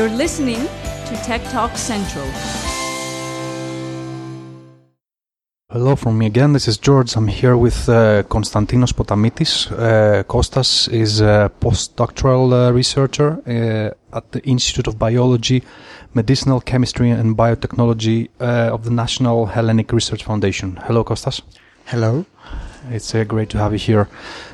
You're listening to Tech Talk Central. Hello from me again. This is George. I'm here with uh, Konstantinos Potamitis. Uh, Kostas is a postdoctoral uh, researcher uh, at the Institute of Biology, Medicinal Chemistry and Biotechnology uh, of the National Hellenic Research Foundation. Hello, Kostas. Hello. It's uh, great to have you here.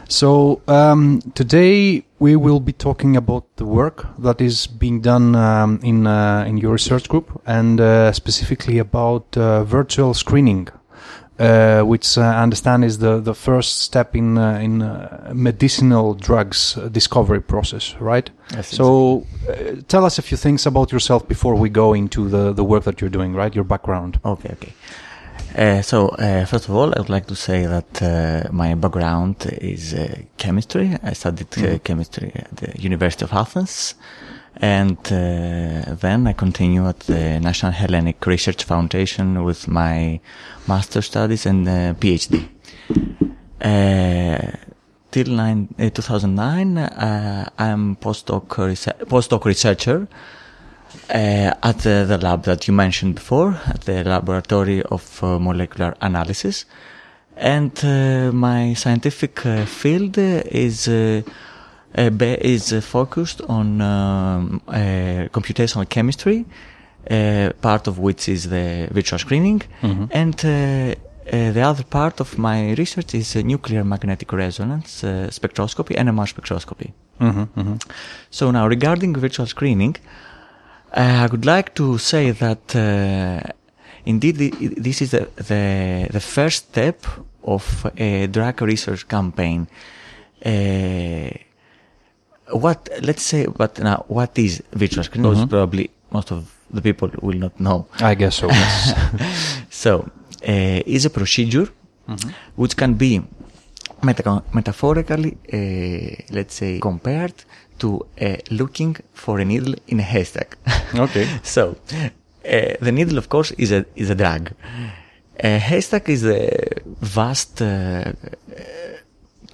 So um, today we will be talking about the work that is being done um, in uh, in your research group, and uh, specifically about uh, virtual screening, uh, which uh, I understand is the the first step in uh, in uh, medicinal drugs discovery process, right? So uh, tell us a few things about yourself before we go into the the work that you're doing, right? Your background. Okay, okay. Uh, so, uh, first of all, I would like to say that uh, my background is uh, chemistry. I studied uh, chemistry at the University of Athens. And uh, then I continue at the National Hellenic Research Foundation with my master studies and uh, PhD. Uh, till nine, uh, 2009, uh, I'm postdoc, postdoc researcher uh, at the, the lab that you mentioned before, at the Laboratory of uh, Molecular Analysis. And uh, my scientific uh, field is uh, is focused on um, computational chemistry, uh, part of which is the virtual screening, and uh, uh, the other part of my research is nuclear magnetic resonance uh, spectroscopy, NMR spectroscopy. Mm-hmm, mm-hmm. So now, regarding virtual screening, I would like to say that uh, indeed this is the, the the first step of a drug research campaign. Uh, what let's say, but now what is virtual screening? Because Probably most of the people will not know. I guess so. Yes. So, uh, is a procedure which can be meta- metaphorically, uh, let's say, compared to uh, looking for a needle in a haystack. Okay. so, uh, the needle, of course, is a is a drug. A haystack is a vast uh,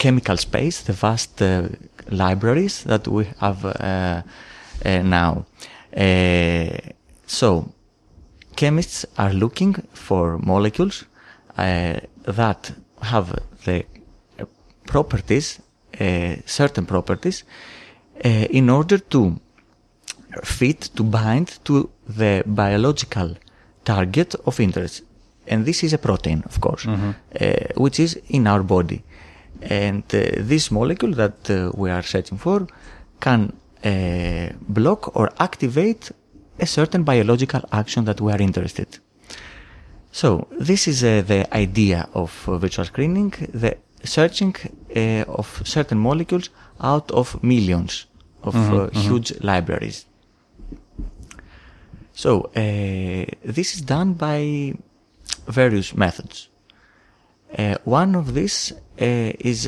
chemical space, the vast uh, libraries that we have uh, uh, now. Uh, so, chemists are looking for molecules that have the properties, certain properties, in order to fit, to bind to the biological target of interest. And this is a protein, of course, uh, which is in our body. And uh, this molecule that we are searching for can block or activate a certain biological action that we are interested. So this is uh, the idea of uh, virtual screening, the searching uh, of certain molecules out of millions of uh, huge libraries. So uh, this is done by various methods. Uh, one of these uh, is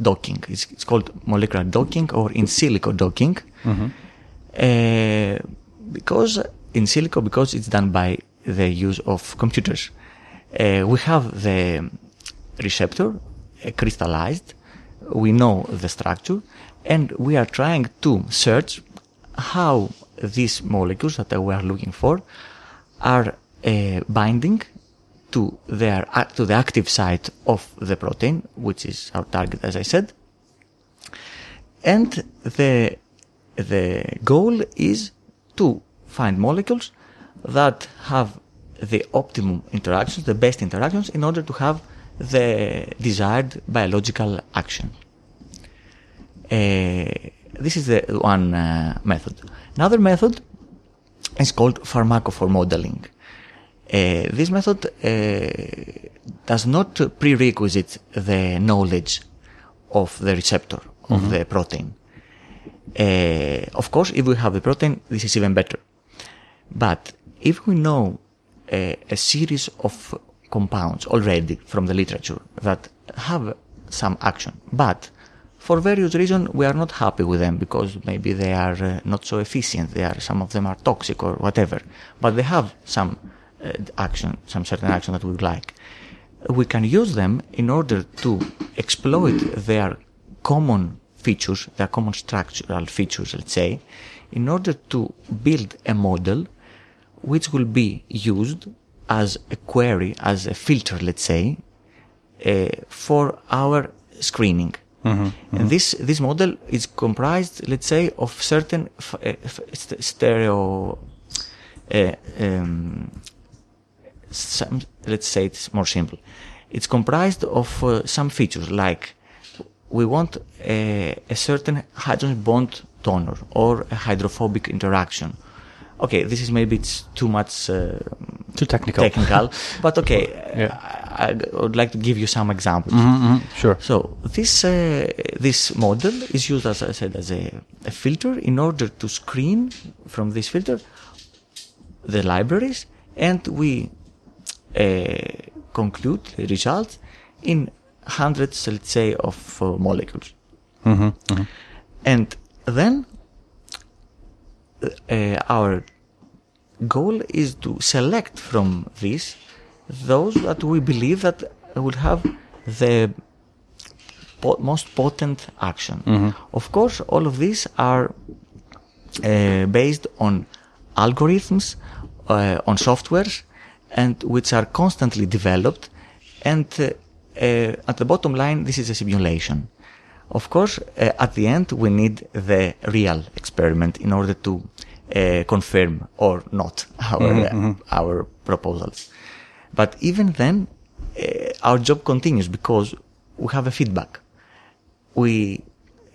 docking. It's, it's called molecular docking or in silico docking. Uh, because in silico, because it's done by the use of computers. Uh, we have the receptor uh, crystallized. We know the structure, and we are trying to search how these molecules that we are looking for are uh, binding to their to the active site of the protein, which is our target, as I said. And the the goal is to find molecules that have the optimum interactions, the best interactions, in order to have the desired biological action. Uh, this is the one uh, method. Another method is called pharmacophore modeling. Uh, this method uh, does not prerequisite the knowledge of the receptor of the protein. Uh, of course, if we have the protein, this is even better. But if we know uh, a series of compounds already from the literature that have some action, but for various reasons we are not happy with them because maybe they are uh, not so efficient. They are some of them are toxic or whatever, but they have some uh, action, some certain action that we like. We can use them in order to exploit their common features, their common structural features, let's say, in order to build a model which will be used as a query, as a filter, let's say, uh, for our screening. And this this model is comprised, let's say, of certain f- uh, f- st- stereo. Uh, um, some, let's say it's more simple. It's comprised of uh, some features like we want a, a certain hydrogen bond donor or a hydrophobic interaction. Okay, this is maybe it's too much uh, Too technical. technical, but okay, Yeah. I, would like to give you some examples. Mhm, Sure. So this uh, this model is used, as I said, as a, a filter in order to screen from this filter the libraries, and we uh, conclude the results in hundreds, let's say, of uh, molecules. Mhm, mhm. And then uh, our goal is to select from these those that we believe that will have the most potent action. Of course, all of these are uh, based on algorithms, uh, on softwares, and which are constantly developed. And uh, uh, at the bottom line, this is a simulation. Of course, uh, at the end, we need the real experiment in order to uh, confirm or not our uh, our proposals. But even then, uh, our job continues because we have a feedback. We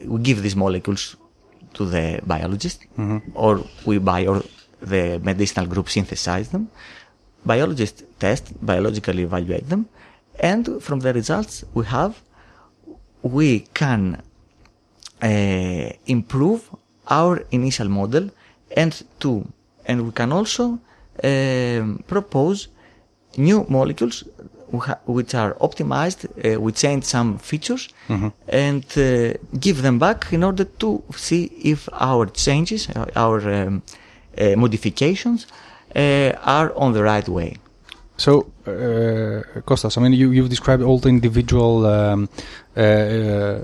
we give these molecules to the biologist, or we buy or the medicinal group synthesize them. Biologists test, biologically evaluate them, and from the results we have, we can uh, improve our initial model and to and we can also um, propose new molecules which are optimized uh, we change some features and uh, give them back in order to see if our changes uh, our um, uh, modifications uh, are on the right way. So, uh, Kostas, I mean, you, you've described all the individual um, uh, uh,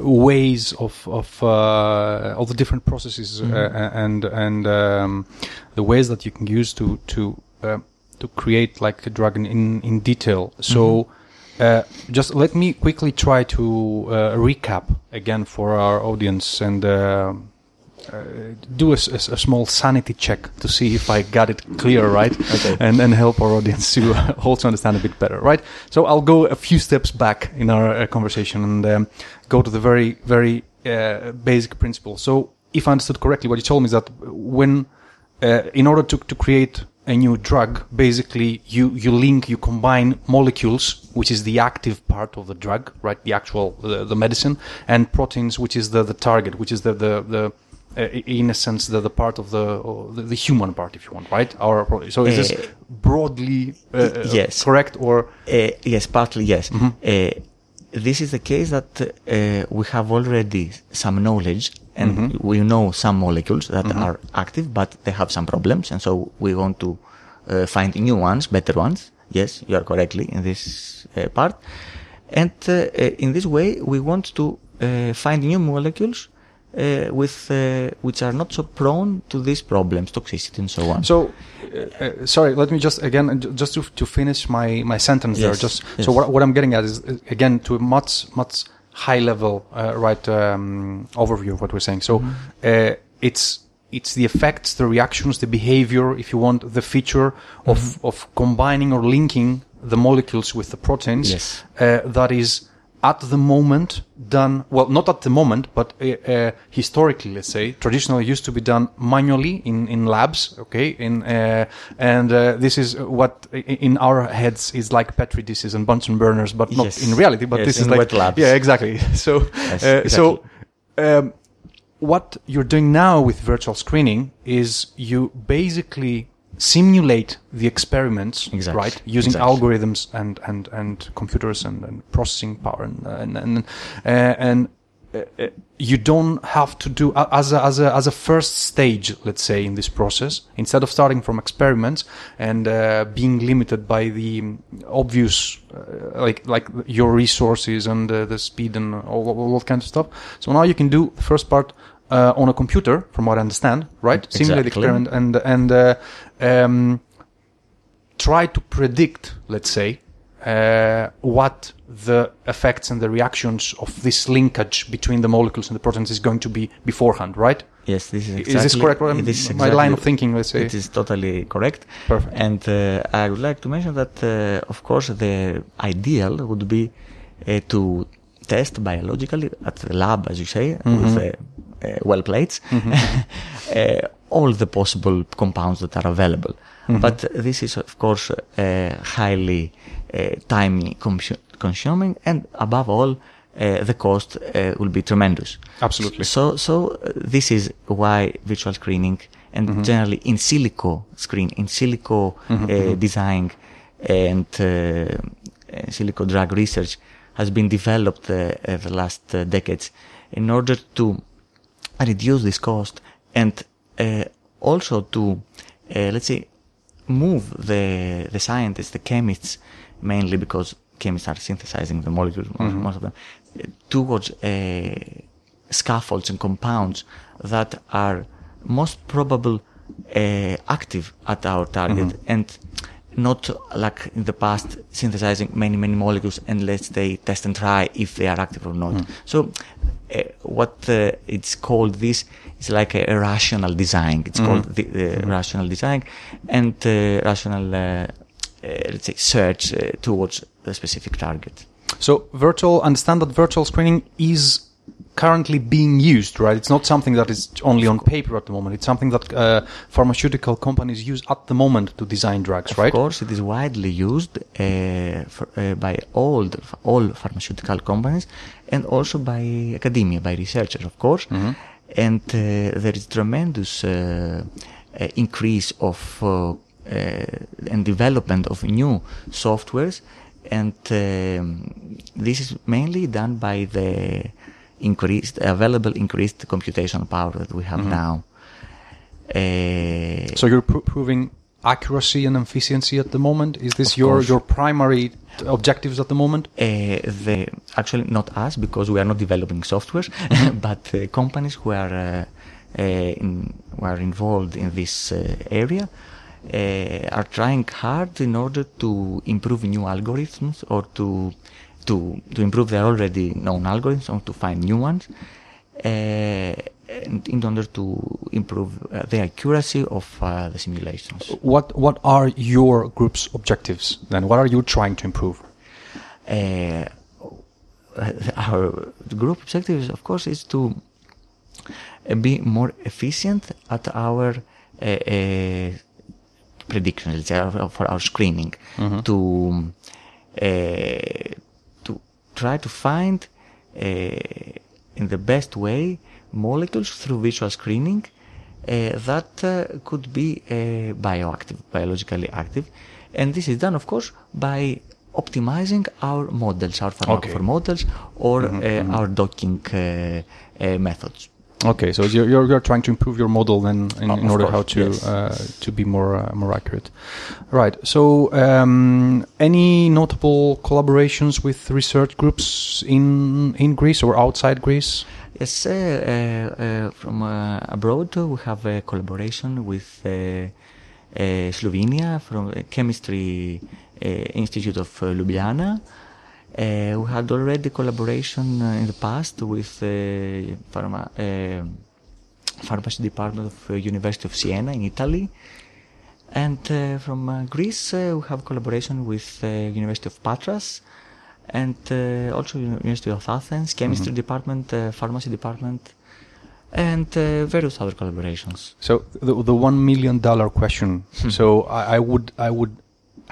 ways of of uh, all the different processes uh, and and um, the ways that you can use to to uh, to create like a dragon in in, detail. So. Uh, just let me quickly try to uh, recap again for our audience and uh, uh, do a, small sanity check to see if I got it clear, right? Okay. And and help our audience to uh, also understand a bit better, right? So I'll go a few steps back in our uh, conversation and um, go to the very very uh, basic principle. So if I understood correctly, what you told me is that when uh, in order to, to create a new drug, basically you, you link, you combine molecules, which is the active part of the drug, right? The actual, the, the medicine, and proteins, which is the, the target, which is the, the, the uh, in a sense, the, the part of the, the, the human part, if you want, right? Our, so is this Uh, broadly uh, yes. correct or? Uh, yes, partly yes. Uh, this is the case that uh, we have already some knowledge and we know some molecules that are active, but they have some problems, and so we want to uh, find new ones, better ones. Yes, you are correctly in this uh, part, and uh, uh, in this way we want to uh, find new molecules. Uh, with uh, which are not so prone to these problems, toxicity and so on. So, uh, uh, sorry, let me just again, just to, to finish my, my sentence there. Just yes. so what, what I'm getting at is again to much much high level uh, right um, overview of what we're saying. So Mm-hmm. uh, it's it's the effects, the reactions, the behavior, if you want, the feature of Mm-hmm. of combining or linking the molecules with the proteins Yes. uh, that is at the moment done well not at the moment but uh, uh, historically let's say traditionally used to be done manually in in labs okay in uh, and uh, this is what in our heads is like petri dishes and bunsen burners but not Yes. in reality but Yes, this is like wet labs. yeah exactly so Yes, uh, so um, what you're doing now with virtual screening is you basically simulate the experiments, Exactly. right? Using Exactly. algorithms and, and, and computers and, and processing power and, and, and, uh, and uh, uh, you don't have to do uh, as a, as a as a first stage, let's say, in this process. Instead of starting from experiments and uh, being limited by the obvious, uh, like like your resources and uh, the speed and all, all that kind of stuff. So now you can do the first part uh, on a computer, from what I understand, right? Exactly. Simulate the experiment and and uh, um, try to predict, let's say, uh, what the effects and the reactions of this linkage between the molecules and the proteins is going to be beforehand, right? Yes, this is Is this correct? This is my line of thinking, let's say. It is totally correct. Perfect. And uh, I would like to mention that, uh, of course, the ideal would be uh, to test biologically at the lab, as you say, Mm-hmm. with uh, uh, well plates, uh, all the possible compounds that are available. Mm-hmm. But this is, of course, uh, highly uh, time consu- consuming, and above all, uh, the cost uh, will be tremendous. Absolutely. So, so uh, this is why virtual screening and Mm-hmm. generally in silico screen, in silico uh, design and uh, uh, silico drug research has been developed uh, uh, the last uh, decades in order to reduce this cost and uh, also to, uh, let's say, move the the scientists, the chemists, mainly because chemists are synthesizing the molecules, most, most of them, towards uh, scaffolds and compounds that are most probable uh, active at our target and not like in the past synthesizing many many molecules and let's say test and try if they are active or not. So uh, what uh, it's called this is like a, rational design. It's called the, the rational design. And uh, rational uh, uh, let's say search uh, towards the specific target. So virtual, understand that virtual screening is currently being used, right? It's not something that is only on paper at the moment. It's something that uh, pharmaceutical companies use at the moment to design drugs, right? Of course, it is widely used uh, for, uh, by all the, all pharmaceutical companies and also by academia, by researchers, of course. And uh, there is tremendous uh, uh, increase of uh, uh, and development of new softwares, and um, this is mainly done by the increased available increased computational power that we have now. Uh, So you're pro- proving accuracy and efficiency at the moment. Is this your course. your primary objectives at the moment? uh, the actually not us because we are not developing software, but uh, companies who are uh, uh, in, who are involved in this uh, area uh, are trying hard in order to improve new algorithms or to to to improve their already known algorithms or to find new ones. Uh, and in order to improve uh, the accuracy of uh, the simulations. What what are your group's objectives then? What are you trying to improve? uh, our group objective, is, of course, is to be more efficient at our uh, uh, predictions, for our screening, to uh, to try to find uh, in the best way molecules through visual screening uh, that uh, could be bioactive, biologically active, and this is done, of course, by optimizing our models, our pharmacophore Okay. models, or uh, our docking methods. Okay, so you're, you're, you're trying to improve your model then in, Oh, in order course, how to yes. uh, to be more uh, more accurate. Right. So, um, any notable collaborations with research groups in in Greece or outside Greece? Yes, uh, uh, uh, from uh, abroad uh, we have a collaboration with uh, uh, Slovenia from the Chemistry uh, Institute of uh, Ljubljana. Uh, we had already collaboration uh, in the past with uh, pharma, uh, pharmacy department of uh, University of Siena in Italy. And uh, from uh, Greece, uh, we have collaboration with uh, University of Patras and uh, also University of Athens, chemistry department, uh, pharmacy department, and uh, various other collaborations. So the the one million dollar question. so I, I would I would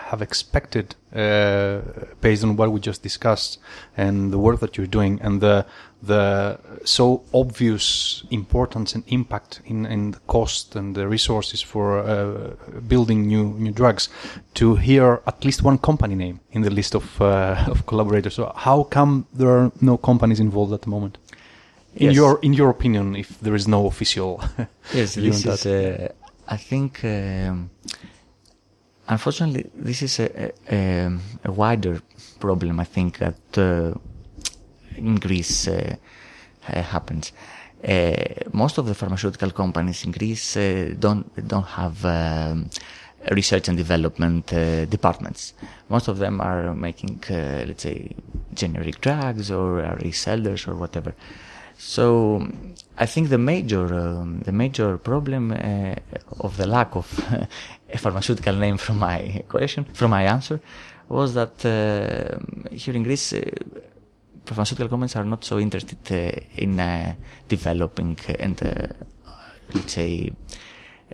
have expected, uh, based on what we just discussed and the work that you're doing and the the so obvious importance and impact in, in the cost and the resources for uh, building new new drugs, to hear at least one company name in the list of uh, of collaborators. So how come there are no companies involved at the moment? In Yes. your in your opinion, if there is no official Yes, this is. Uh, I think, um, unfortunately, this is a, a, a wider problem. I think that uh, in Greece uh, uh, happens. most of the pharmaceutical companies in Greece don't don't have um, research and development uh, departments. Most of them are making, uh, let's say, generic drugs or are resellers or whatever. So I think the major um, the major problem uh, of the lack of a pharmaceutical name from my question from my answer was that uh, here in Greece. Uh, pharmaceutical companies are not so interested uh, in developing and let's say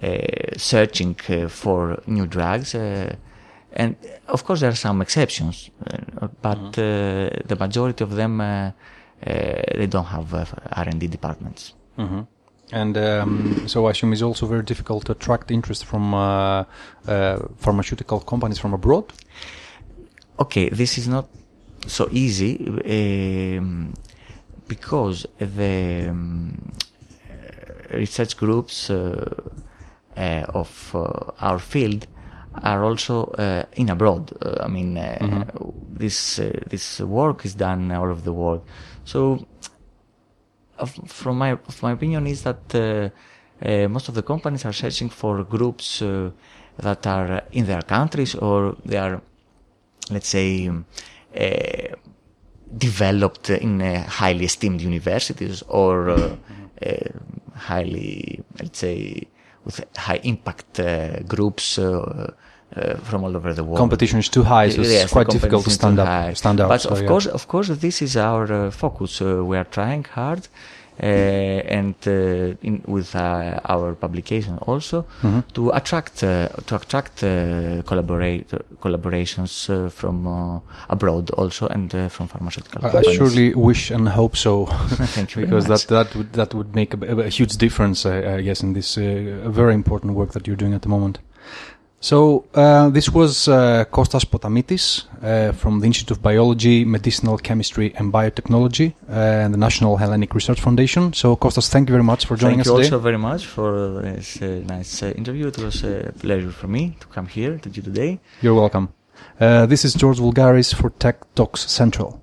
uh, searching uh, for new drugs. Uh, and of course, there are some exceptions, but mm-hmm. the majority of them they don't have R&D departments. Mm-hmm. And um, so I assume it's also very difficult to attract interest from uh, uh, pharmaceutical companies from abroad. Okay, this is not so easy um, because the um, research groups uh, uh, of uh, our field are also uh, in abroad. I mean, mm-hmm. this this work is done all over the world. So, from my from my opinion, is that most of the companies are searching for groups that are in their countries or they are, let's say, uh, developed in uh, highly esteemed universities or uh, highly, let's say, with high impact uh, groups. Uh, uh, from all over the world. Competition is too high, so yes, it's quite difficult to stand up. Stand out. But so of yeah. course, of course, this is our focus. we are trying hard. Uh, and uh, in, with uh, our publication also mm-hmm. to attract to attract collaborate collaborations from abroad also and from pharmaceutical I, companies. I surely wish and hope so. Thank you because that that would that would make a, a huge difference, I, I guess, in this very important work that you're doing at the moment. So uh, this was uh, Kostas Potamitis uh, from the Institute of Biology, Medicinal Chemistry and Biotechnology uh, and the National Hellenic Research Foundation. So Kostas, thank you very much for joining thank us today. Thank you also very much for this uh, nice uh, interview. It was a pleasure for me to come here to you today. You're welcome. this is George Vulgaris for Tech Talks Central.